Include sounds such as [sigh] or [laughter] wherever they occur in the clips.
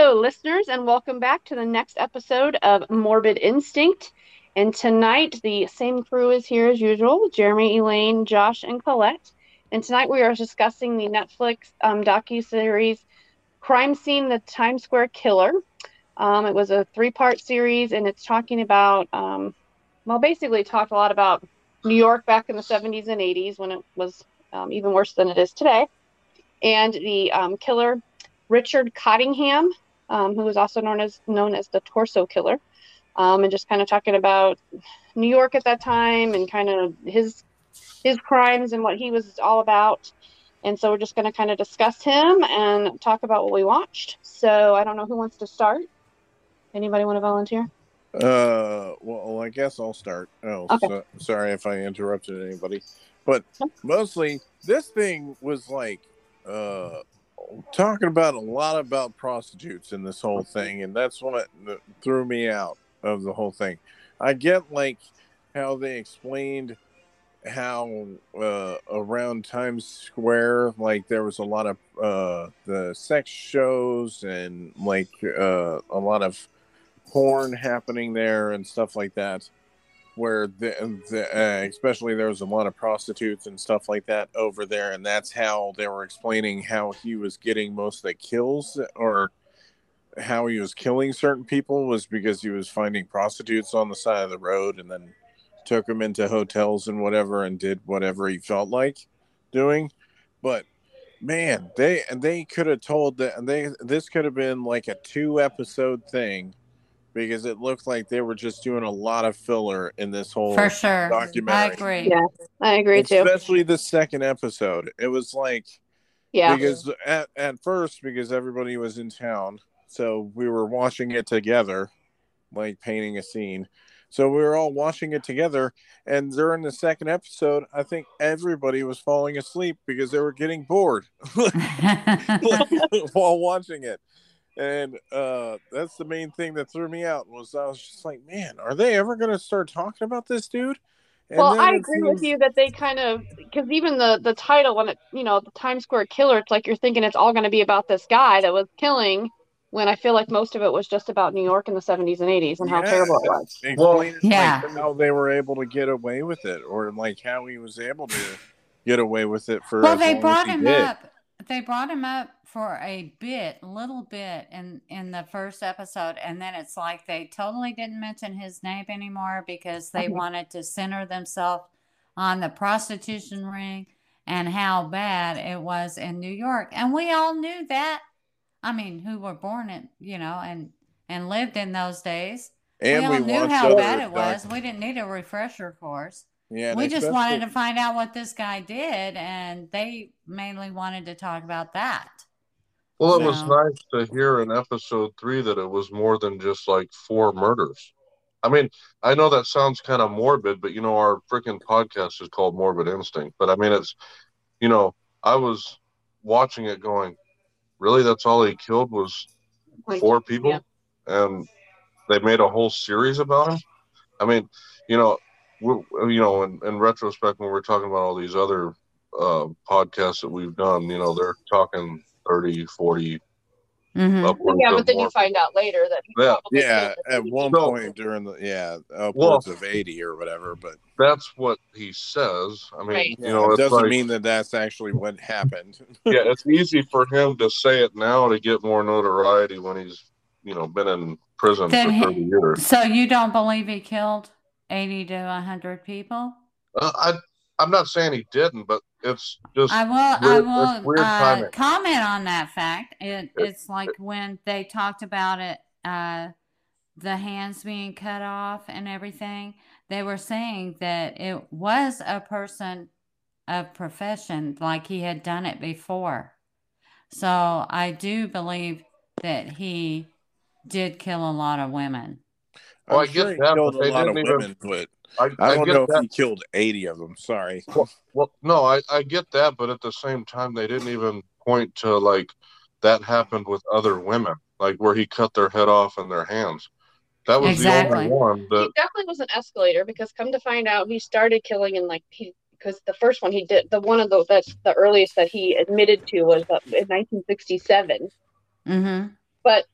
Hello, listeners, and welcome back to the next episode of Morbid Instinct. And tonight, the same crew is here as usual Jeremy, Elaine, Josh, and Colette. And tonight, we are discussing the Netflix um, docu series Crime Scene The Times Square Killer. Um, it was a three part series, and it's talking about, um, well, basically, talked a lot about New York back in the 70s and 80s when it was um, even worse than it is today. And the um, killer Richard Cottingham, um, who was also known as known as the Torso Killer, um, and just kind of talking about New York at that time and kind of his his crimes and what he was all about. And so we're just going to kind of discuss him and talk about what we watched. So I don't know who wants to start. Anybody want to volunteer? Uh, well, I guess I'll start. Oh, Okay. so, sorry if I interrupted anybody, but mostly this thing was like uh talking about a lot about prostitutes in this whole thing, and that's what threw me out of the whole thing. I get like how they explained how uh, around Times Square, like there was a lot of uh, the sex shows and like uh, a lot of porn happening there and stuff like that. Where the, the uh, especially there was a lot of prostitutes and stuff like that over there, and that's how they were explaining how he was getting most of the kills or how he was killing certain people was because he was finding prostitutes on the side of the road and then took them into hotels and whatever and did whatever he felt like doing. But man, they they could have told that they this could have been like a two episode thing because it looked like they were just doing a lot of filler in this whole For sure. I agree. Yeah, I agree too. Especially the second episode. It was like Yeah. because at, at first because everybody was in town so we were watching it together like painting a scene so we were all watching it together and during the second episode i think everybody was falling asleep because they were getting bored [laughs] [laughs] while watching it and uh that's the main thing that threw me out was i was just like man are they ever going to start talking about this dude And well, I it agree with you that they kind of because even the the title when it you know the Times Square Killer, it's like you're thinking it's all going to be about this guy that was killing. When I feel like most of it was just about New York in the 70s and 80s and how terrible it was. explain like, Yeah. how they were able to get away with it or like how he was able to get away with it for well, as they long brought as he him did. up. They brought him up for a bit, little bit in in the first episode, and then it's like they totally didn't mention his name anymore because they wanted to center themselves on the prostitution ring and how bad it was in New York, and we all knew that. I mean, who were born in you know and and lived in those days. and we we, all knew how bad it was. doc- We didn't need a refresher course. Yeah, we just wanted especially- to find out what this guy did, and they mainly wanted to talk about that. Well, it was nice to hear in episode three that it was more than just like four murders. I mean, I know that sounds kind of morbid, but you know, our freaking podcast is called Morbid Instinct. But I mean, it's, you know, I was watching it going, really? That's all he killed was four people? yeah. And they made a whole series about him? I mean, you know, we, you know, in, in retrospect, when we're talking about all these other uh, podcasts that we've done, you know, they're talking 30, 40, hmm Yeah, but then you find out later that Yeah. Yeah, at one No. point during the yeah upwards of eighty or whatever, but That's what he says. I mean, Right. you know, it doesn't like, mean that that's actually what happened. [laughs] yeah, it's easy for him to say it now to get more notoriety when he's, you know, been in prison Then for he- 30 years. So you don't believe he killed 80 to 100 people? Uh, I, I'm not saying he didn't, but it's just, I will. I weird- it's will uh, comment on that fact. It, it's like when they talked about it, uh, the hands being cut off and everything. They were saying that it was a person of profession, like he had done it before. So I do believe that he did kill a lot of women. Well, I'm I get sure he that, killed but they a lot of didn't even- women, but I, I don't know that. if he killed eighty of them. Sorry. Well, no, I, I get that, but at the same time, they didn't even point to like that happened with other women, like where he cut their head off and their hands. That was Exactly. the only one He that. definitely was an escalator because come to find out, he started killing in like he because the first one he did the one of the that's the earliest that he admitted to was uh, in 1967. Mm-hmm. But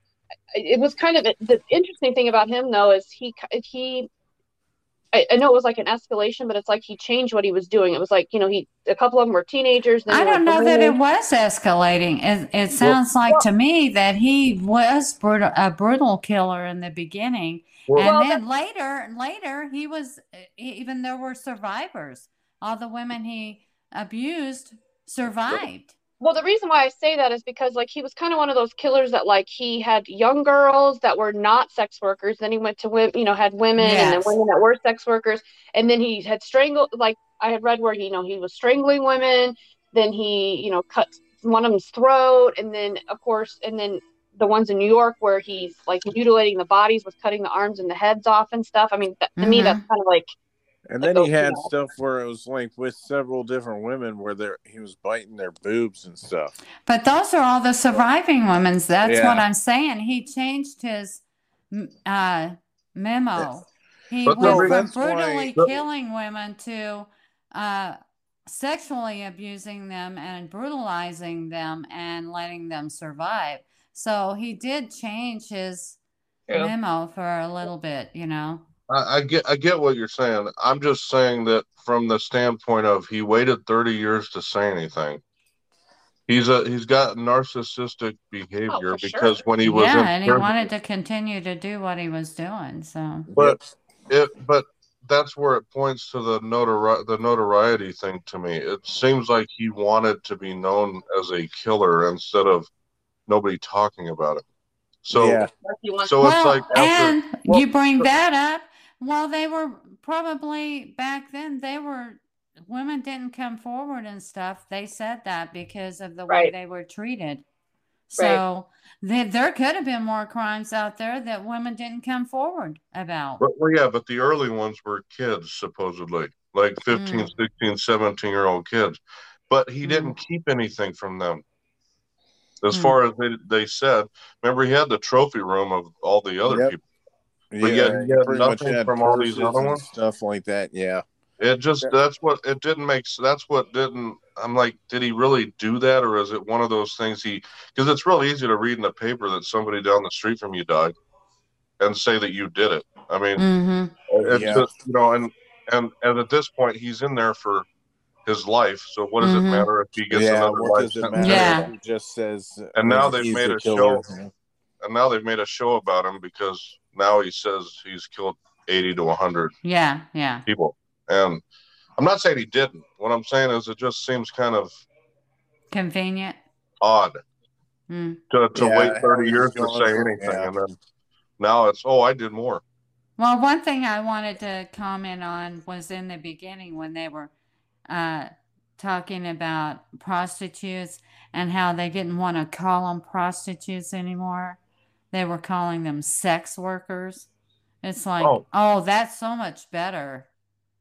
it was kind of the interesting thing about him though is he he. I, I know it was like an escalation, but it's like he changed what he was doing. It was like you know he a couple of them were teenagers. Then I don't know that it was escalating. It, it sounds like to me that he was brutal, a brutal killer in the beginning, Well, and Well, then later, later he was even there were survivors. All the women he abused survived. Well, the reason why I say that is because like he was kind of one of those killers that like he had young girls that were not sex workers. Then he went to women, you know, had women and then women that were sex workers. And then he had strangled, like I had read where he, you know, he was strangling women. Then he, you know, cut one of them's throat. And then, of course, and then the ones in New York where he's like mutilating the bodies with cutting the arms and the heads off and stuff. I mean, that, to me, Mhm. that's kind of like, And then he had know. stuff where it was like with several different women where they he was biting their boobs and stuff. But those are all the surviving women's. That's what I'm saying. He changed his uh, MO. He But went no, from that's why- brutally But- killing women to uh, sexually abusing them and brutalizing them and letting them survive. So he did change his Yeah. MO for a little bit, you know. I, I get I get what you're saying. I'm just saying that from the standpoint of he waited 30 years to say anything. He's a he's got narcissistic behavior Oh, because sure. when he was yeah, in and he prison- wanted to continue to do what he was doing. So But it but that's where it points to the notori- the notoriety thing to me. It seems like he wanted to be known as a killer instead of nobody talking about it. So yeah, like he so it's well, like after and well, you bring that up. Well, they were probably back then. They were women didn't come forward and stuff. They said that because of the way they were treated. So there there could have been more crimes out there that women didn't come forward about. But, well, yeah, but the early ones were kids, supposedly, like 15, 16, 17 year old kids. But he Mm. didn't keep anything from them. As Mm. far as they, they said, remember, he had the trophy room of all the other Yep. people. Yeah, But yet he he had pretty much nothing from all these other ones? stuff like that. Yeah, It just, that's what, it didn't make, s- that's what didn't, I'm like, did he really do that? Or is it one of those things he, because it's real easy to read in the paper that somebody down the street from you died and say that you did it. I mean, hmm It's Yeah. just, you know, and and and at this point, he's in there for his life. So what does Mhm. it matter if he gets yeah. another life sentence? Yeah. He just says. And now they've made a killer. And now they've made a show about him because now he says he's killed eighty to hundred Yeah, yeah. people. And I'm not saying he didn't. What I'm saying is it just seems kind of Convenient. odd Mm. to, to Yeah, wait thirty years to say anything, yeah. and then now it's oh, I did more. Well, one thing I wanted to comment on was in the beginning when they were uh, talking about prostitutes and how they didn't want to call them prostitutes anymore. They were calling them sex workers. It's like, Oh. oh, that's so much better.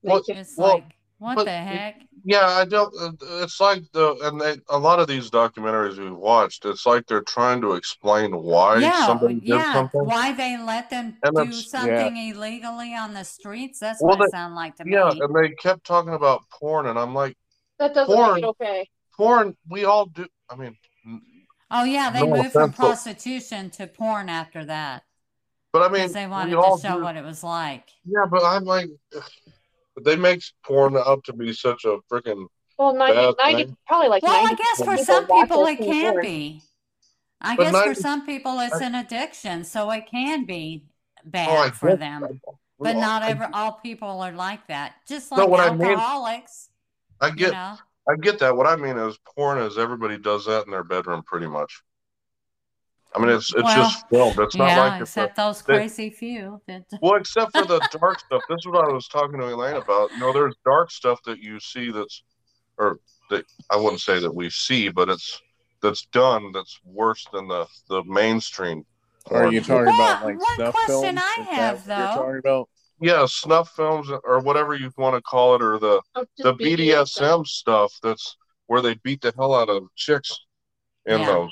Well, It's well, like, what the heck? Yeah, I don't. uh, It's like the and they, a lot of these documentaries we've watched. It's like they're trying to explain why yeah, somebody did yeah. something. Why they let them And do it's- something illegally on the streets? That's Well, what it they- sounded like to Yeah, me. Yeah, and they kept talking about porn, and I'm like, that doesn't Porn. make it okay. porn. We all do. I mean, n- Oh yeah, they No moved from offense, but- prostitution to porn after that But I mean, they wanted to show do- what it was like. Yeah, but I'm like, [sighs] they make porn out to be such a freaking. Well, 90, Bad 90 thing. probably like Well, I guess for some people it can porn. be. I But guess for some people it's I- an addiction, so it can be oh, bad Oh, for them. that. But Well, not I- ever all people are like that. Just No, like what I mean- alcoholics, I you get, know. I get that. What I mean is, porn is everybody does that in their bedroom, pretty much. I mean, it's it's Well, just filmed. It's not yeah, like it's a, except those they- crazy few that [laughs] well, except for the dark stuff. This is what I was talking to Elaine about. You know, there's dark stuff that you see that's, or that I wouldn't say that we see, but it's that's done that's worse than the the mainstream. Are you talking Well, about like one snuff question films? I have, what You're though- talking about. Yeah, snuff films or whatever you want to call it, or the Oh, the BDSM stuff that's where they beat the hell out of chicks in Yeah. those,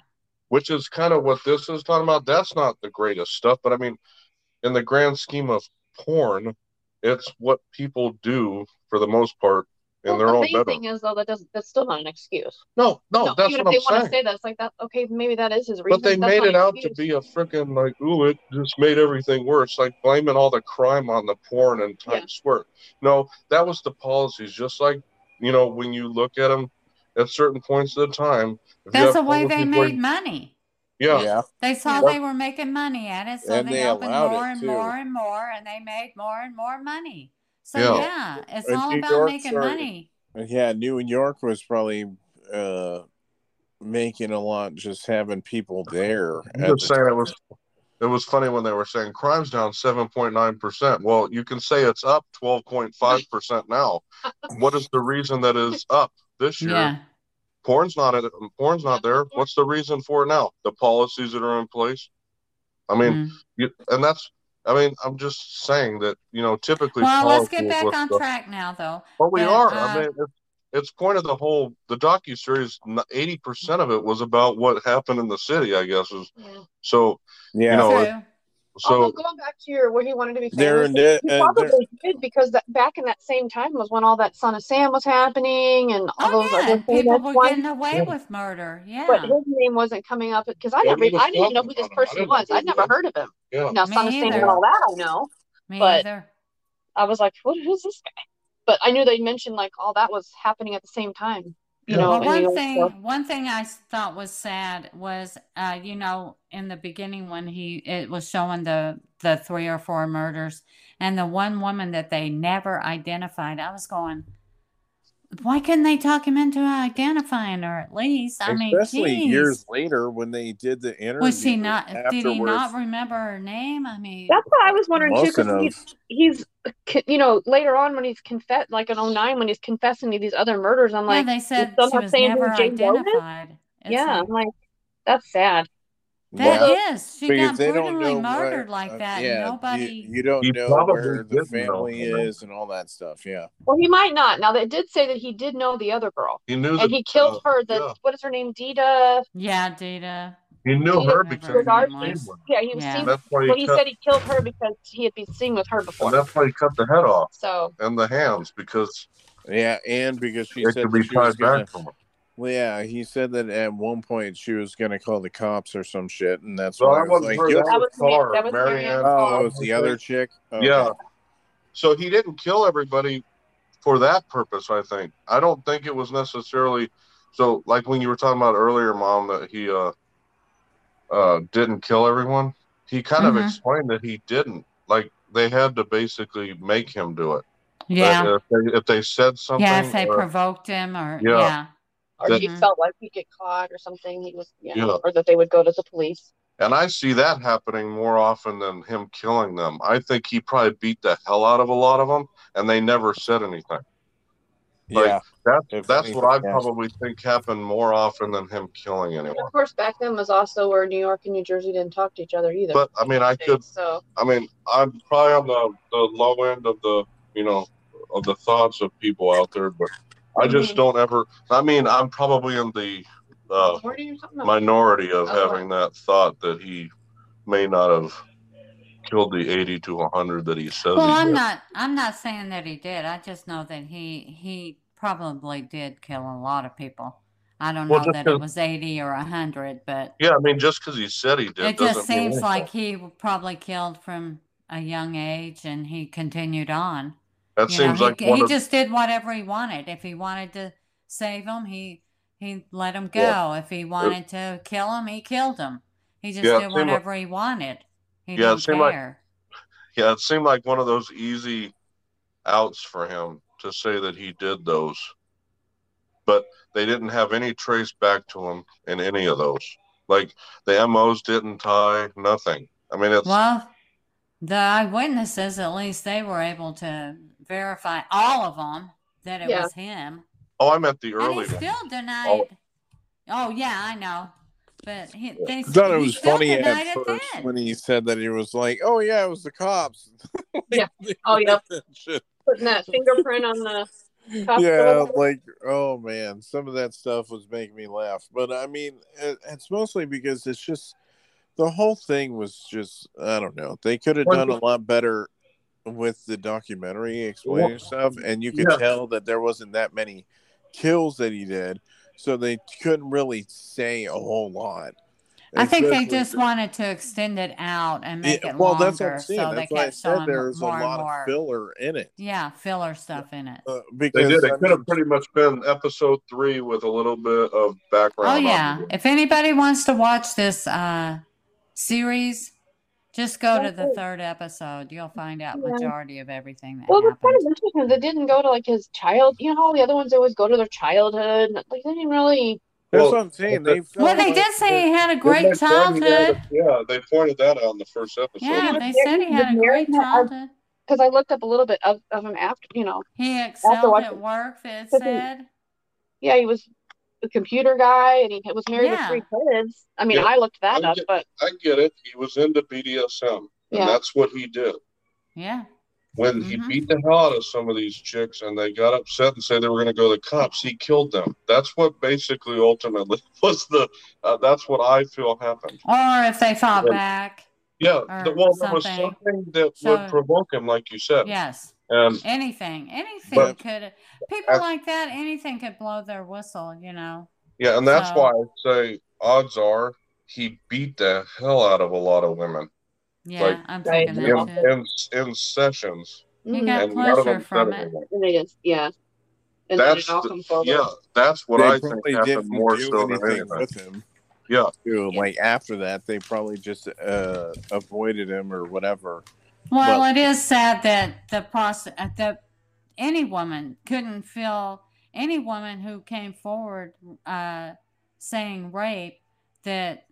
which is kind of what this is talking about. That's not the greatest stuff, but I mean, in the grand scheme of porn, it's what people do for the most part in Well, their the own main bedroom. thing is though that doesn't that's still not an excuse. No, no, that's even what if they I'm want to say that, it's like that. Okay, maybe that is his reason. But they that's made it an out to be a freaking like, ooh, it just made everything worse. Like blaming all the crime on the porn and Yeah. Times Square. No, that was the policies. Just like you know, when you look at them at certain points of the time, that's the way they policies where- made money. Yeah, They saw Yeah. they were making money at it, so And they, they opened more it, and too. more and more, and they made more and more money. So Yeah. yeah, it's And all New about York making started- money. Yeah, New York was probably uh, making a lot just having people there. I'm at just saying it was. It was funny when they were saying crime's down seven point nine percent. Well, you can say it's up twelve point five percent now. What is the reason that is up this year? Yeah. Porn's not at, porn's not there. What's the reason for it now? The policies that are in place. I mean, Mm. you, and that's. I mean, I'm just saying that you know typically. Well, let's get back on the- track now, though. But we that, are. uh, I mean, it's, it's point of the whole the docu series. Eighty percent of it was about what happened in the city. I guess is Yeah. so. Yeah, You know, True. So Although going back to your where he wanted to be They're famous, in it, he and they're- probably did because that back in that same time was when all that Son of Sam was happening and all Oh those yeah, other people were ones. getting away Yeah. with murder. Yeah. But his name wasn't coming up because I Well, never, I didn't even know who this about him. I person was. I'd never heard of him. yeah. Now, Me Son of Sam and all that I know. Me but- either. I was like, what? Who's this guy? But I knew they mentioned like all that was happening at the same time. You know, Well, one thing, so- one thing i thought was sad was, uh, you know, in the beginning when he it was showing the the three or four murders, and the one woman that they never identified. I was going, why couldn't they talk him into identifying her at least? I mean, especially geez. years later when they did the interview. was he not? Did he not remember her name? I mean, That's what I was wondering too. Because he's, he's, you know, later on when he's confessed, like in 09, when he's confessing to these other murders, I'm yeah, like, they said some she have was never Jane Doe is? identified. It's yeah, like, I'm like, that's sad. That Yeah. is. She because got they don't brutally know murdered what, like uh, that. yeah, Nobody. You, you don't know probably where the family know. is and all that stuff. Yeah. Well, he might not. Now they did say that he did know the other girl, He knew and that he killed uh, her. The yeah. what is her name? Dita. yeah, Dita. He knew He her because remember he her was seen with. Yeah, he was Yeah. seen. That's why he, Well, he he cut. said he killed her because he had been seen with her And before. that's why he cut the head off So and the hands because Yeah, and because she it said could be she was tied gonna. from him. Well, yeah, he said that at one point she was gonna call the cops or some shit, and that's So why I I was wasn't like, her. That That was was that was Maryann. Maryann "Oh, Carr. it was the other chick." Okay. Yeah. So he didn't kill everybody for that purpose, I think. I don't think it was necessarily so like when you were talking about earlier, mom, that he uh uh didn't kill everyone. He kind of Mhm. explained that he didn't. Like they had to basically make him do it. Yeah. If they, if they said something, Yeah, if they or- provoked him or Yeah. yeah. Or That- he felt like he'd get caught or something. He was, yeah, Yeah. or that they would go to the police. and I see that happening more often than him killing them. I think he probably beat the hell out of a lot of them, and they never said anything. Like, yeah, That's If that's what I anything, probably think happened more often than him killing And anyone. of course, back then was also where New York and New Jersey didn't talk to each other either. But I mean, I could. So I mean, I'm probably on the the low end of the you know of the thoughts of people out there, but I just don't ever. I mean, I'm probably in the uh, minority or something. minority of Oh. having that thought that he may not have killed the 80 to 100 that he says Well, he I'm did. not I'm not saying that he did. I just know that he he probably did kill a lot of people. I don't Well, know that it was 80 or 100, but Yeah, I mean, just because he said he did, it just seems anything. like he probably killed from a young age and he continued on. That You know, seems he, like one he of just did whatever he wanted. If he wanted to save him, he he let him go. Yeah. If he wanted to kill him, he killed him. He just Yeah, did seemed like- whatever he wanted. He Yeah, it didn't seemed like- yeah, it seemed like one of those easy outs for him to say that he did those, but they didn't have any trace back to him in any of those. Like the MOs didn't tie, nothing. I mean, it's Well, the eyewitnesses, at least they were able to verify all of them that it Yeah. was him. oh, I meant the And early he one. still denied. Oh. oh, yeah, I know. But he, they I thought it was funny at first then. when he said that he was like, "Oh yeah, it was the cops." [laughs] Like, oh, Yeah. Oh, yep. shit. Putting that fingerprint on the yeah, like oh man, some of that stuff was making me laugh. But I mean, it, it's mostly because it's just the whole thing was just I don't know. They could have done a lot better with the documentary explaining Well, stuff, and you could yeah. tell that there wasn't that many kills that he did, so they couldn't really say a whole lot. I think they just wanted to extend it out and make Yeah, it well, longer, that's what I'm saying. so they that's why I said there's a lot more. of filler in it. yeah, filler stuff in it. Uh, They did. It I could have pretty much been episode three with a little bit of background. Oh yeah. If anybody wants to watch this uh series, just go to the Okay. third episode. You'll find out Yeah. majority of everything that Well, that's kind of interesting. They didn't go to like his child. You know, how the other ones always go to their childhood. Like they didn't really. that's Well, what I'm saying. They Well, they like did say he had a great they childhood. out- Yeah, they pointed that out in the first episode. Yeah, Yeah, they yeah, said he had a great childhood. Because I looked up a little bit of, of him after. You know, He excelled at work, it Because he- said. yeah, he was a computer guy, and he was married Yeah. with three kids. I mean, Yeah. I looked that I up, get- but I get it. He was into BDSM, and Yeah. that's what he did. Yeah. When he Mhm. beat the hell out of some of these chicks and they got upset and said they were going to go to the cops, he killed them. That's what basically ultimately [laughs] was the. Uh, that's what I feel happened. Or if they fought Yeah. back. Yeah. The, well, there was something. something that So- would provoke him, like you said. Yes. And Anything. Anything But- could people I- like that, anything could blow their whistle, you know. yeah, and that's So- why I say odds are he beat the hell out of a lot of women Yeah, Like, I'm Right. thinking in, too. in, in sessions. You Mhm. got and pleasure from said it. and they just yeah, and That's the- yeah, that's what they I think probably happened didn't more do so than anything anything. with him. Yeah. too. Yeah. Like after that, they probably just uh, avoided him or whatever. Well, Well- it is sad that the process that any woman couldn't feel any woman who came forward uh, saying rape that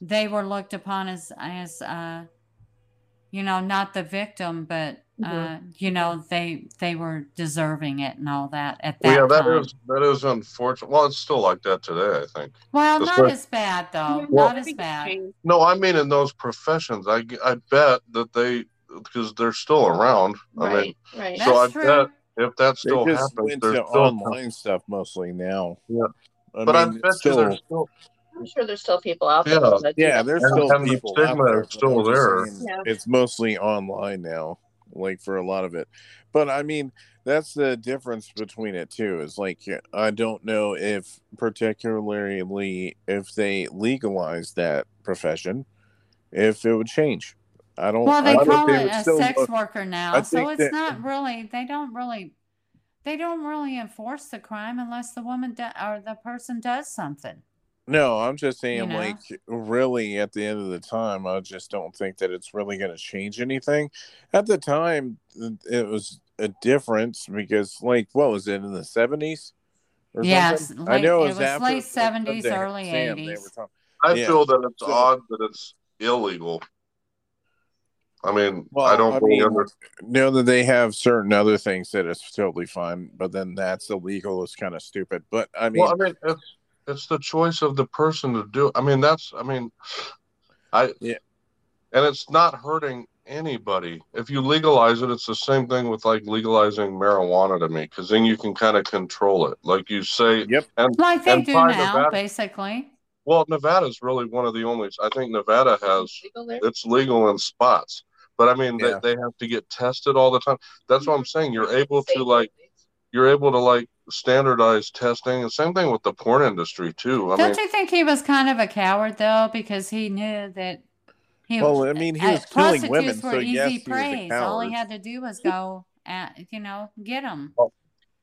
they were looked upon as as uh, you know not the victim, but uh, Mm-hmm. you know they they were deserving it and all that at that Well, yeah, that time. is that is unfortunate. Well, it's still like that today, I think. well, that's not what- as bad though. Well- not as bad. No, I mean in those professions, I, I bet that they because they're still around. I mean, Right, right. So I That's true. bet if that still They still just happens, went there's to still. online stuff mostly now. Yeah. I but I mean, bet it's you there's still, still. I'm sure there's still people out there. Yeah. that yeah, there's And- still and the people out stigma there. is still there. saying Yeah. It's mostly online now, like for a lot of it. But I mean, that's the difference between it too. Is like I don't know if particularly if they legalize that profession, if it would change. I don't. Well, they don't call think it would a sex look- worker now, I so it's that- not really. They don't really. They don't really enforce the crime unless the woman do, or the person does something. No, I'm just saying, know? like, really, at the end of the time, I just don't think that it's really going to change anything. At the time, it was a difference because, like, what was it in the 70s? Or Yes, something? late- it it was, was after late 70s, early Sam, 80s. talking- I Yeah. feel that it's So- odd that it's illegal. I mean, Well, I don't I really mean, under. know that they have certain other things that it's totally fine, but then that's illegal is kind of stupid. But I mean, Well, I mean, it's it's the choice of the person to do. I mean, that's. I mean, I. Yeah. And it's not hurting anybody. If you legalize it, it's the same thing with like legalizing marijuana to me, because then you can kind of control it. Like you say, yep. and Like they And do now, Nevada- basically. well, Nevada's really one of the only. I think Nevada has Legal it's legal in spots, but I mean, Yeah. they, they have to get tested all the time. That's what I'm saying. You're able to like you're able to like standardize testing. The same thing with the porn industry too. I Don't mean, you think he was kind of a coward though, because he knew that he Well, I mean, he uh, was killing women, were so easy yes, he was a. All he had to do was go at you know get them.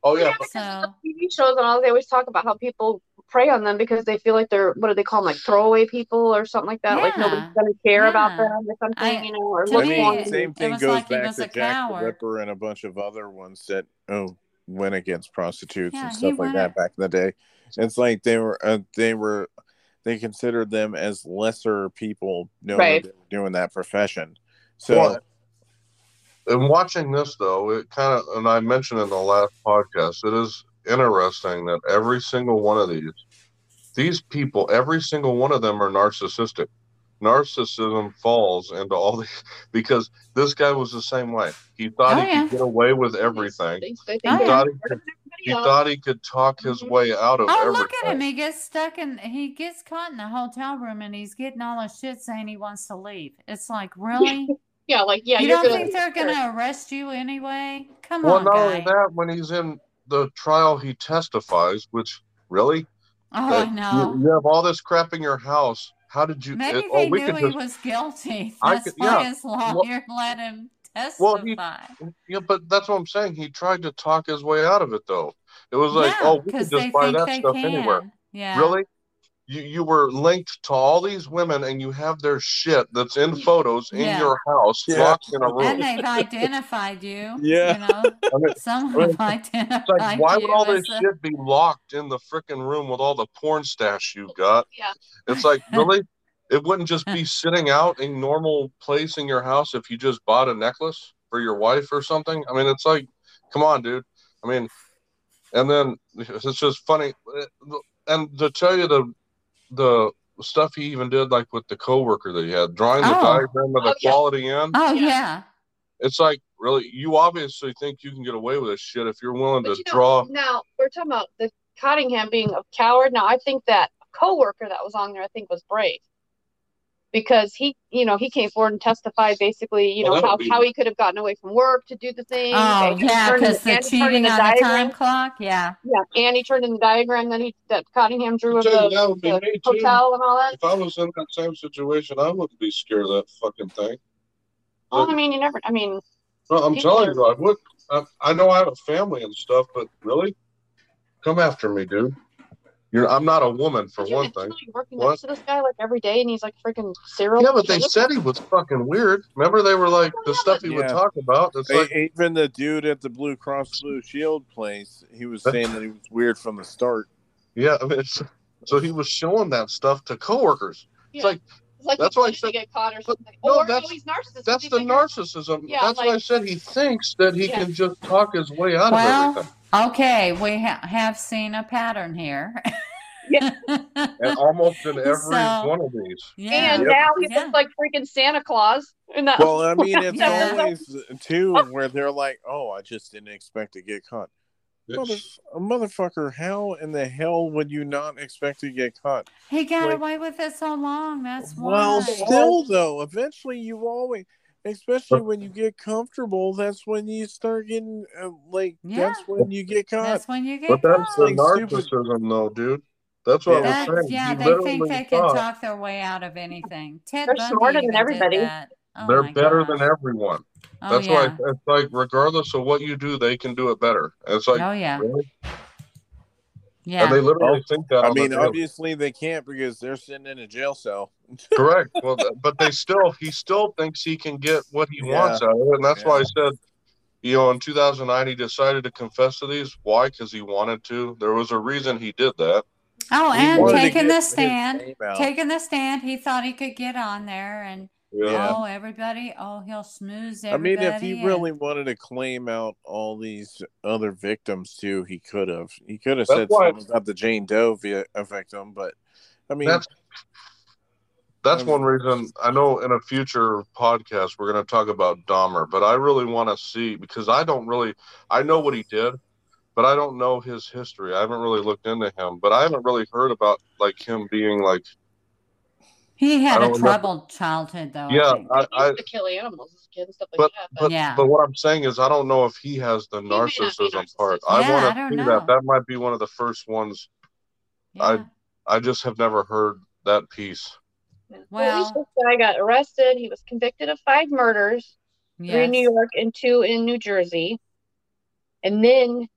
oh yeah, because So- the TV shows and all, they always talk about how people prey on them because they feel like they're what do they call them, like throwaway people or something like that. Like nobody's gonna care about them or something, I- you know, or look I me, for mean, it- same thing was goes like back to a Jack the. Ripper and a bunch of other ones that oh went against prostitutes Yeah, and stuff like that back in the day. It's like they were uh, they were they considered them as lesser people knowing Right. that they were doing that profession. So Well, and watching this though, it kind of, and I mentioned in the last podcast, it is interesting that every single one of these, these people, every single one of them are narcissistic. Narcissism falls into all these [laughs] because this guy was the same way. He thought Oh, he yeah. could get away with everything. They, they think Oh, they're yeah. better than He thought he could talk his Mhm. way out of Oh, everything. look at him! He gets stuck in. He gets caught in a hotel room, and he's getting all his shit saying he wants to leave. It's like, really? [laughs] Yeah, like yeah, you don't gonna, think they're gonna arrest you anyway? Come Well, on, not guy. only that, when he's in the trial, he testifies, which really, oh, Uh, I know. You, you have all this crap in your house. How did you? Maybe it- oh, they we knew he just. was guilty. [laughs] That's could- why yeah. his lawyer let him testify. Well, he- Yeah, but that's what I'm saying. He tried to talk his way out of it, though. It was like, yeah, oh, we could just buy that stuff can. anywhere. Yeah. Really? You you were linked to all these women, and you have their shit that's in photos in Yeah. your house, Yeah. locked in a room. And they've identified you. [laughs] Yeah. You know, I mean, some I mean, have identified it's like, why would all this a- shit be locked in the freaking room with all the porn stash you've got? [laughs] Yeah. It's like, [laughs] really? It wouldn't just be sitting out in normal place in your house if you just bought a necklace for your wife or something. I mean, it's like, come on, dude. I mean, and then it's just funny. Uh, and to tell you the the stuff he even did, like with the coworker that he had, drawing the Oh. diagram of the Oh, yeah. quality in. Oh Yeah. yeah. It's like, really, you obviously think you can get away with this shit if you're willing But to you know, draw. now we're talking about the Cottingham being a coward. Now I think that coworker that was on there, I think, was brave because he, you know, he came forward and testified basically, you know, that how, be- how he could have gotten away from work to do the thing. Oh and yeah, because the he turned in cheating the on the time clock. Yeah. Yeah, and he turned in the diagram that he that Cottingham drew of Tell you, the, that the me too. hotel and all that. If I was in that same situation, I wouldn't be scared of that fucking thing. Well, I mean, you never. I mean, Well, I'm telling neither. you, I would. I, I know I have a family and stuff, but really, come after me, dude. You're. I'm not a woman for could you one imagine, thing. working What? next to this guy like every day, and he's like freaking serial. Yeah, but they killer? said he was fucking weird. Remember, they were like the Yeah, stuff but- he would talk about. It's like, even the dude at the Blue Cross Blue Shield place, he was saying that he was weird from the start. yeah, I mean, it's, so he was showing that stuff to coworkers. Yeah. It's like like That's why I wanted said- get caught or but something. no, or that's- no, he's that's the narcissism. Yeah, that's why I said he thinks that he Yeah. can just talk his way out of everything. Okay, we ha- have seen a pattern here. Yeah. [laughs] And almost in every So- one of these. yeah. And Yep. now he Yeah. just like freaking Santa Claus. In that Well, I mean, [laughs] it's Yeah. always too where they're like, "Oh, I just didn't expect to get caught." Mother, motherfucker, how in the hell would you not expect to get caught? He got Like- away with it so long. That's why. Well, still though, eventually you always, especially when you get comfortable, that's when you start getting uh, like Yeah. that's when you get caught. That's when you get But that's the Like stupid. narcissism, though, dude. That's what Yeah. I That, was saying. yeah, He they think literally they can thought talk their way out of anything. Ted They're Bundy smarter than everybody. Oh they're better gosh. than everyone. Oh, That's yeah. why it's like, regardless of what you do, they can do it better. It's like, oh yeah, really? Yeah. And they literally think that. I on the mean, obviously they can't because they're sitting in a jail cell. [laughs] correct. Well, but they still, he still thinks he can get what he Yeah. wants out of it, and that's why I said, you know, in 2009 he decided to confess to these. Why? Because he wanted to. There was a reason he did that. oh, He and taking the stand, taking the stand. He thought he could get on there and Yeah. oh, everybody. Oh, he'll snooze I mean, if he and- really wanted to claim out all these other victims too, he could have. He could have That's said why- something about the Jane Doe vi- victim, but I mean, That's that's Um, one reason I know in a future podcast we're going to talk about Dahmer, but I really want to see because I don't really I know what he did, but I don't know his history. I haven't really looked into him, but I haven't really heard about like him being like He had a don't know. troubled childhood, though. Yeah, think. I, He I used to kill animals as a kid and stuff like but that. but Yeah. but what I'm saying is I don't know if he has the may not be narcissism part. I Yeah, I want don't to see know. that. That might be one of the first ones. Yeah. I I just have never heard that piece. Yeah. Well- at least this guy got arrested. He was convicted of five murders, three in New York and two in New Jersey. And then,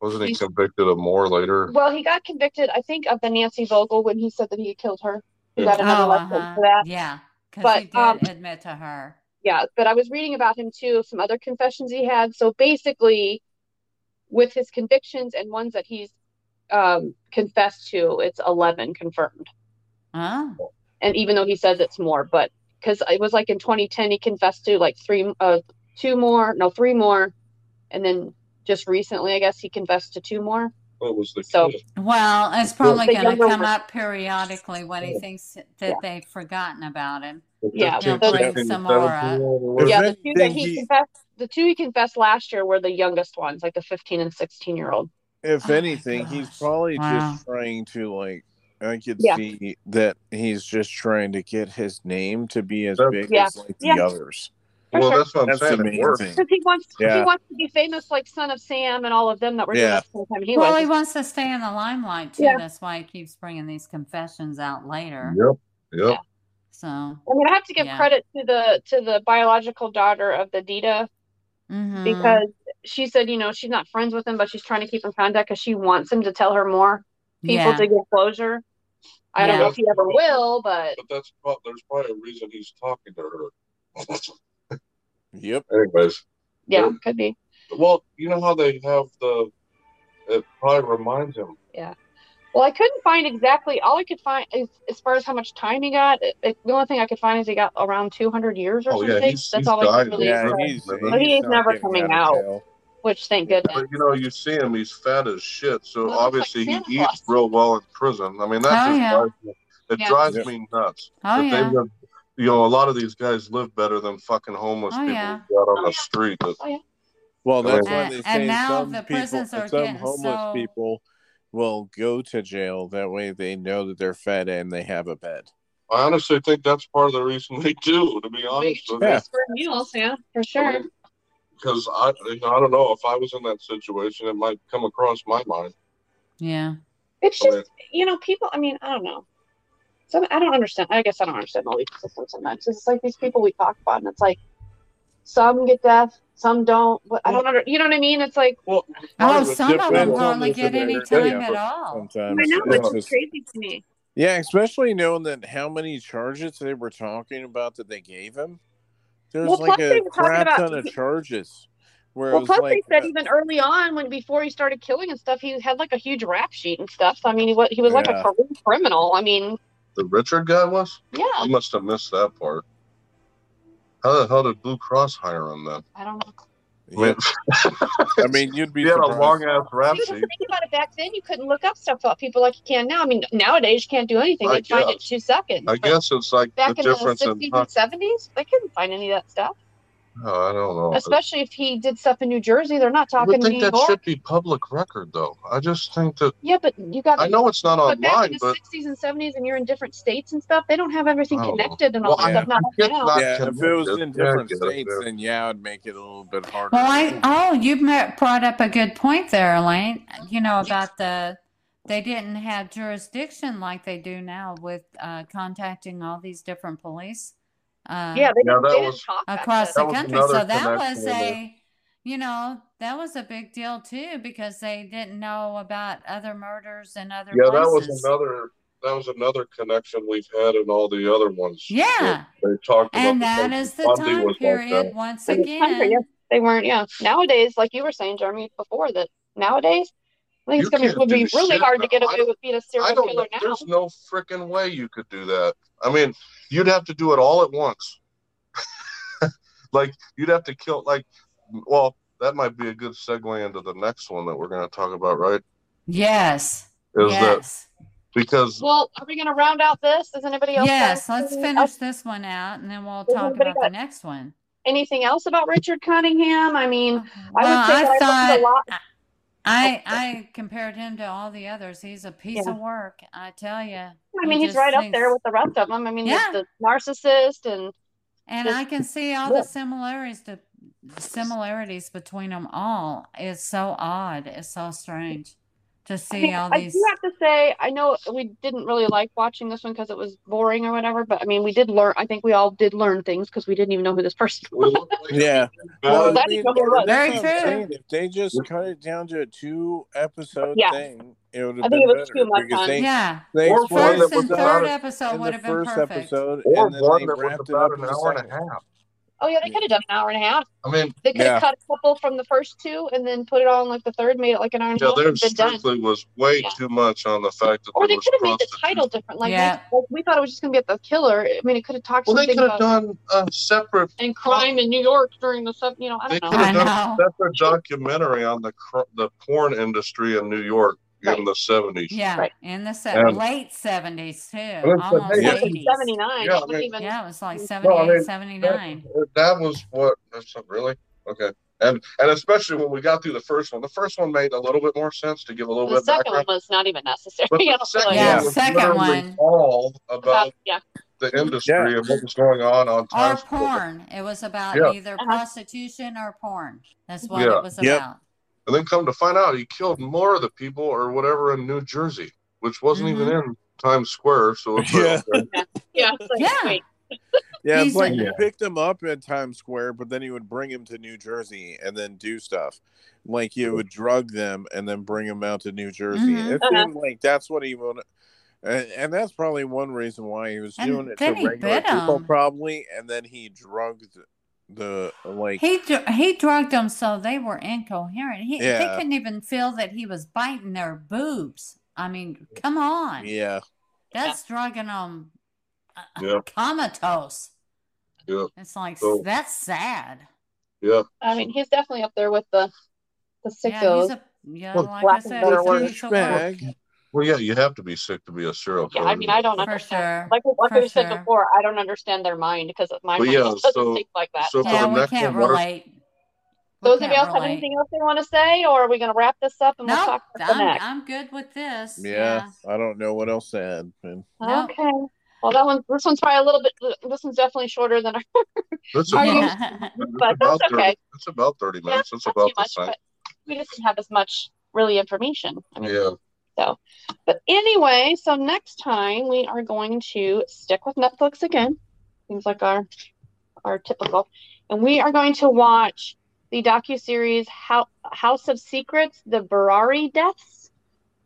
Wasn't he He's- convicted of more later? well, he got convicted, I think, of the Nancy Vogel when he said that he had killed her. Got another Oh, license uh-huh. for that. Yeah, because But, he did um, admit to her. Yeah, but I was reading about him too, some other confessions he had. So basically, with his convictions and ones that he's um, confessed to, it's 11 confirmed. Oh, And even though he says it's more, but because it was like in 2010, he confessed to like three, uh, two more, no, three more. And then just recently, I guess he confessed to two more. What was the So- kid? well, it's probably the going to come up periodically when he thinks that Yeah. they've forgotten about him. The Yeah, 15, those- 16, Some more, uh, 17-year-old or If yeah, the two that he he- confessed, the two he confessed last year were the youngest ones, like the 15 and 16 year old. If Oh anything, he's probably Wow. just trying to like. I could Yeah. see that he's just trying to get his name to be as big Yeah. as like the Yeah. others. For Well, sure. that's what I'm That's saying. It works. Because he wants he wants to be famous like Son of Sam and all of them that were doing Yeah. it the same time he well, was. he wants to stay in the limelight too. Yeah. That's why he keeps bringing these confessions out later. Yep. Yep. So, I mean, I have to give Yeah. credit to the to the biological daughter of the Dita mhm. because she said, you know, she's not friends with him, but she's trying to keep in contact because she wants him to tell her more people yeah, to get closure. I don't know if he ever will, but But that's prob- there's probably a reason he's talking to her. [laughs] Yep. Anyways, yeah, could be. well, you know how they have the. It probably reminds him. Yeah. Well, I couldn't find exactly. All I could find is as far as how much time he got. It, it- the only thing I could find is he got around 200 years or Oh, yeah, something. he's- That's he's all I could really. Yeah, find. he's, But he is never coming of out. Which thank goodness. But you know, you see him; he's fat as shit. So Well, it's like obviously he eats real well in prison. I mean, that Oh, just yeah. drives me, it Yeah. drives Yeah. me nuts. Oh that yeah. they live, you know, a lot of these guys live better than fucking homeless Oh, people yeah. out on Oh, the yeah. street. That, Oh, yeah. Well, that's And- why they and say now some the people, are some getting homeless so- people will go to jail. That way, they know that they're fed and they have a bed. I honestly think that's part of the reason they do. To be honest with you. Yeah. For meals, yeah, for sure. because I, you know, I don't know if I was in that situation, it might come across my mind. Yeah. It's I mean, just you know, people. I mean, I don't know. Some I don't understand. I guess I don't understand all these systems sometimes. It's like these people we talk about, and it's like some get death, some don't. But I don't under. You know what I mean? It's like well, Oh, part of it some of them depends on hardly get any time at all. Sometimes I know it's it's just- crazy to me. yeah, especially knowing that how many charges they were talking about that they gave him. There's Well, like plus they a were crap about- ton of charges. Where Well, plus like, they said uh, even early on, when before he started killing and stuff, he had like a huge rap sheet and stuff. So, I mean, he was he was like a career criminal. I mean, the Richard guy was. yeah, I must have missed that part. How the hell did Blue Cross hire him then? I don't know. I mean, [laughs] I mean, you'd be he had a surprised. long ass rap sheet. think about it, back then you couldn't look up stuff about people like you can now. I mean, nowadays you can't do anything; I they find it in two seconds. I But guess it's like the back in the difference in. sixties and seventies, they couldn't find any of that stuff. Oh, I don't know. Especially if he did stuff in New Jersey, they're not I talking would New think that York. should be public record, though. I just think that Yeah, but you got. I know it's not But back in the but sixties and seventies, and you're in different states and stuff, they don't have everything I know. connected and all Well, that I- stuff. Not I get now. Yeah, if it was in different get it, states, yeah. then yeah, it'd make it a little bit harder. Well, I oh, you met, brought up a good point there, Elaine. You know about the they didn't have jurisdiction like they do now with uh, contacting all these different police uh, Yeah, they, Yeah, that they was- talk across then. the country. So that was a you know that was a big deal too because they didn't know about other murders and other yeah, that was another. That was another connection we've had in all the other ones. Yeah. they talked about. and the that places is the Bundy time was like period once In this country, again. yeah. They weren't, yeah. Nowadays, like you were saying, Jeremy, before that nowadays, I think You it's gonna can't would be really shit hard to get away with being a serial killer now. There's no freaking way you could do that. I mean, you'd have to do it all at once. [laughs] like you'd have to kill. Like, well, that might be a good segue into the next one that we're going to talk about, right? Yes. Is that yes. because Well, are we gonna round out this? Is anybody else? Yes, let's finish else- this one out and then we'll Does talk about the next one. Anything else about Richard Cunningham? I mean, uh, I would say I I learned a lot. I oh, I compared him to all the others. He's a piece Yeah. of work. I tell you. I mean, he's right up there with the rest of them. I mean, Yeah. the, the narcissist and And just- I can see all Yeah. the similarities to similarities between them all. It's so odd. It's so strange to I, see mean, all I do have to say, I know we didn't really like watching this one because it was boring or whatever, but I mean, we did learn. I think we all did learn things because we didn't even know who this person was. Yeah. bad- Well, That I mean, is it that's Very what true. If they just cut it down to a two episode Yeah. thing, it would I have think been it was better too much because time. they, yeah, they Or explained one that first and third episode would have been perfect. episode, or and then one they that was wrapped it about up an in the hour and a half. Oh yeah, they could have done an hour and a half. I mean, They could Yeah. have cut a couple from the first two and then put it on like the third, made it like an hour and a yeah, half, there and been done. strictly was way Yeah. too much on the fact that Or there they could have made the title different. Like, Yeah. they- like, we thought it was just gonna be at the killer. I mean, it could have talked Well, they could have done a separate. and crime in New York during the sub. You know, I don't could know. have done know. a separate documentary on the cr- the porn industry in New York Right. in the seventies. Yeah, Right. in the se- And- late seventies too, said, almost hey, Yeah. eighties. Seventy nine. Yeah, I wasn't mean- even. Yeah, it was like No, I mean, 79. That, that was what. That's not really okay. And and especially when we got through the first one, the first one made a little bit more sense to give a little bit. The bit second one was not even necessary. But the [laughs] second Yeah, one was second one. all about about yeah. the industry and what was going on on Or Times Square. porn. It was about Yeah. either Uh-huh. prostitution or porn. That's what Yeah. it was Yep. about. And then come to find out, he killed more of the people or whatever in New Jersey, which wasn't even Mm-hmm. in Times Square. So it's Yeah. like, okay. [laughs] Yeah. Yeah. Yeah, He's it's like a- he Yeah. picked him up at Times Square, but then he would bring him to New Jersey and then do stuff. Like he would drug them and then bring them out to New Jersey. Mhm. It Uh-huh. seemed like that's what he wanted. And, and that's probably one reason why he was And doing it to he regular bit people, 'em. probably. And then he drugged the like. He he drugged them so they were incoherent. He they couldn't even feel that he was biting their boobs. I mean, come on. yeah, That's drugging them uh, Yep. comatose. Yep. It's like So- that's sad. yeah. I mean, he's definitely up there with the the Yeah, sickos. he's a yeah, Well, like I said, he's a word. Piece of work. douchebag. Well, yeah, you have to be sick to be a serial killer. yeah, killer. I mean, I don't For understand. sure. Like, like For we said sure. before, I don't understand their mind because my But mind yeah, doesn't so- think like that. so Yeah, the we can't one, relate. We Those of you can't else have anything else they want to say, or are we going to wrap this up and we'll talk about the I'm, next? I'm good with this. Yeah, I don't know what else to add. Man. No. Okay. Well, that one, this one's probably a little bit. This one's definitely shorter than our. [laughs] It's Are about, [laughs] you- Yeah. but about that's 30, okay. It's about 30 Yeah, minutes. It's not about the much, same. we just didn't have as much really information. I mean, Yeah. So, but anyway, so next time we are going to stick with Netflix again. Seems like our our typical. And we are going to watch the docu-series How House of Secrets, the Burari deaths.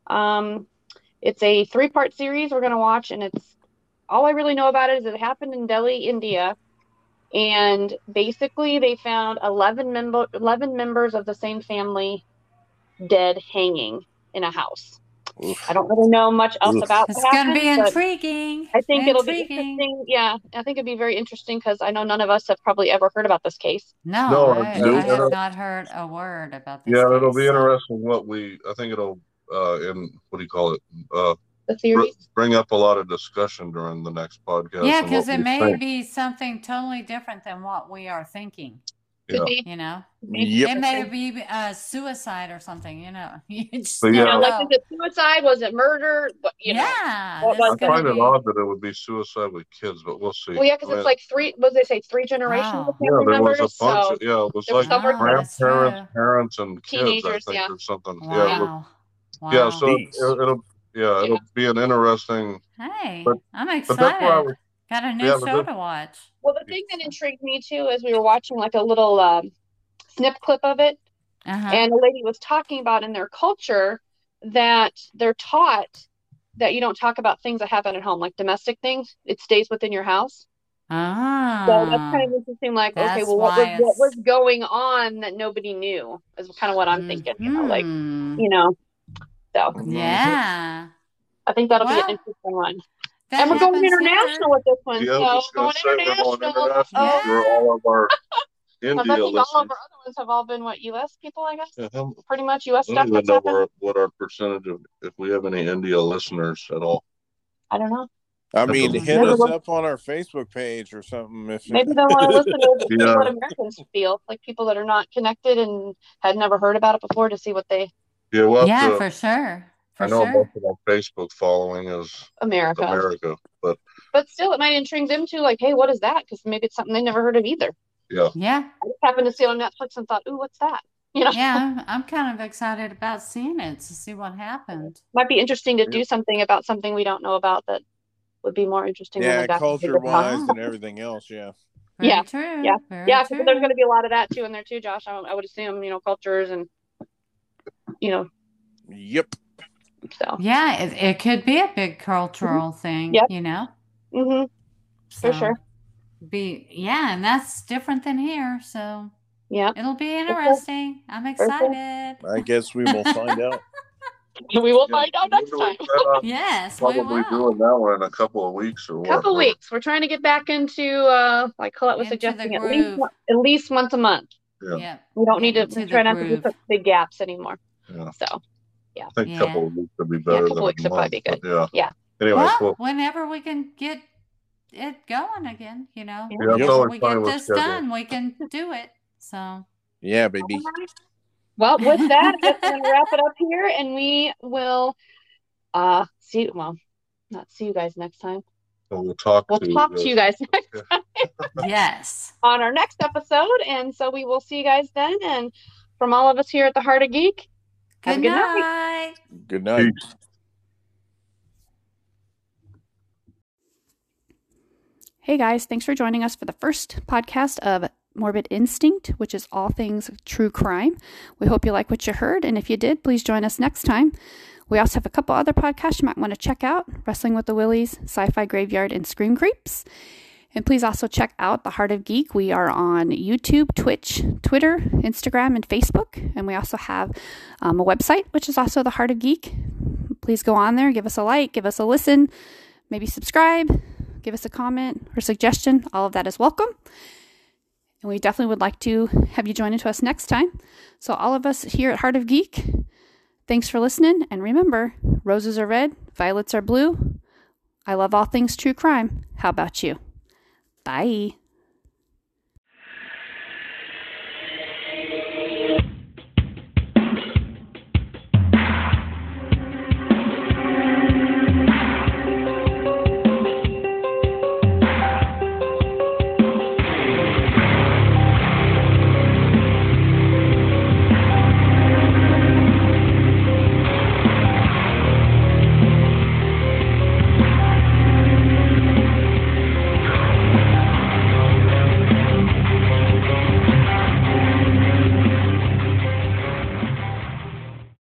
Um it's a three-part series we're going to watch and it's all I really know about it is it happened in Delhi, India. And basically they found 11 member 11 members of the same family dead hanging in a house. Oof. I don't really know much else Oof. about It's what going to be intriguing. I think it'll be interesting. Yeah, I think it'd be very interesting because I know none of us have probably ever heard about this case. No, No, I, no, I have not heard a word about this. Yeah, it'll be interesting what we, I think it'll, uh, in, what do you call it? Uh, The theories. bring up a lot of discussion during the next podcast. Yeah, because it may think. be something totally different than what we are thinking. Yeah. You know, Yep. it may be uh, suicide or something. You know, [laughs] you just But You know, like know. is it suicide? Was it murder? But you yeah, What this was is I gonna find it odd that it would be suicide with kids, but we'll see. Well, yeah, because it's like three. What did they say? Three generations Wow. of yeah, family there was a bunch So of, yeah, it was there was like somewhere- Wow, that's grandparents, true. parents, and kids, Teenagers, I think, yeah. or something. Yeah, it was- Wow. wow. yeah. So it, Jeez. it'll, yeah, it'll be an interesting. hey, but- I'm But that's why I excited. was, Got a new yeah, show to watch. well, the thing that intrigued me too is we were watching like a little um, snip clip of it, Uh-huh. and a lady was talking about in their culture that they're taught that you don't talk about things that happen at home, like domestic things. It stays within your house. ah, So that's kind of interesting. Like, okay, well, what was, what was going on that nobody knew? Is kind of what I'm thinking. You know, like Mhm. you know. So yeah. I think that'll be an interesting one. That and we're going international with this one. yeah, I so was going just gonna we're going international. international Yeah. Oh. for all of our Because [laughs] I India think all of our other ones have all been what U.S. people, I guess. Yeah, how- Pretty much U.S. I stuff don't even know where, what our percentage of, if we have any India listeners at all. I don't know. I mean, hit they'll us look- up on our Facebook page or something. If Maybe they want to [laughs] listen to see Yeah. what Americans feel, like people that are not connected and had never heard about it before, to see what they Yeah, well, yeah, to- for sure. For I know sure. most of our Facebook following is America. America, but But still, it might intrigue them too. Like, hey, what is that? Because maybe it's something they never heard of either. yeah, Yeah, I just happened to see it on Netflix and thought, ooh, what's that? [laughs] You know, yeah. I'm kind of excited about seeing it to see what happened. might be interesting to do something about something we don't know about that would be more interesting. than Yeah, exactly culture wise and everything else. Yeah. Very Yeah, true. yeah, very Yeah, true. there's going to be a lot of that too in there too, Josh. I, I would assume, you know, cultures and, you know, Yep. So. Yeah, it, it could be a big cultural thing, Yep. you know? hmm For sure. Be yeah, and that's different than here, so Yeah. it'll be sure. interesting. I'm For sure. excited. I guess we will find out. [laughs] We will Yeah, find out next time. plan on Yes, we Probably will. doing that one in a couple of weeks or what? couple right? weeks. We're trying to get back into, uh, like Colette was Into suggesting, at least, at least once a month. Yeah. Yeah. We don't Get need to try not to do groove. such big gaps anymore. Yeah. So, I think Yeah. a couple of weeks would be a better couple than weeks a would probably month. be but Yeah. Yeah. Anyways, Well, well, whenever we can get it going again, you know, Yeah. yeah, Yep. it's whenever always we fine get with this schedule. done, we can do it. So, Yeah, baby. well, with that, I guess we're going to wrap it up here and we will uh see, well, not see you guys next time. So we'll talk We'll to talk uh, to you guys next time. [laughs] yes. on our next episode. And so we will see you guys then. And from all of us here at the Heart of Geek, have a Good good night. night. Good night. Peace. Hey guys, thanks for joining us for the first podcast of Morbid Instinct, which is all things true crime. We hope you like what you heard, and if you did, please join us next time. We also have a couple other podcasts you might want to check out Wrestling with the Willies, Sci Fi Graveyard, and Scream Creeps. And please also check out The Heart of Geek. We are on YouTube, Twitch, Twitter, Instagram, and Facebook. And we also have um, a website, which is also The Heart of Geek. Please go on there, give us a like, give us a listen, maybe subscribe, give us a comment or suggestion. All of that is welcome. And we definitely would like to have you join into us next time. So, all of us here at Heart of Geek, thanks for listening. And remember, roses are red, violets are blue. I love all things true crime. How about you? Bye.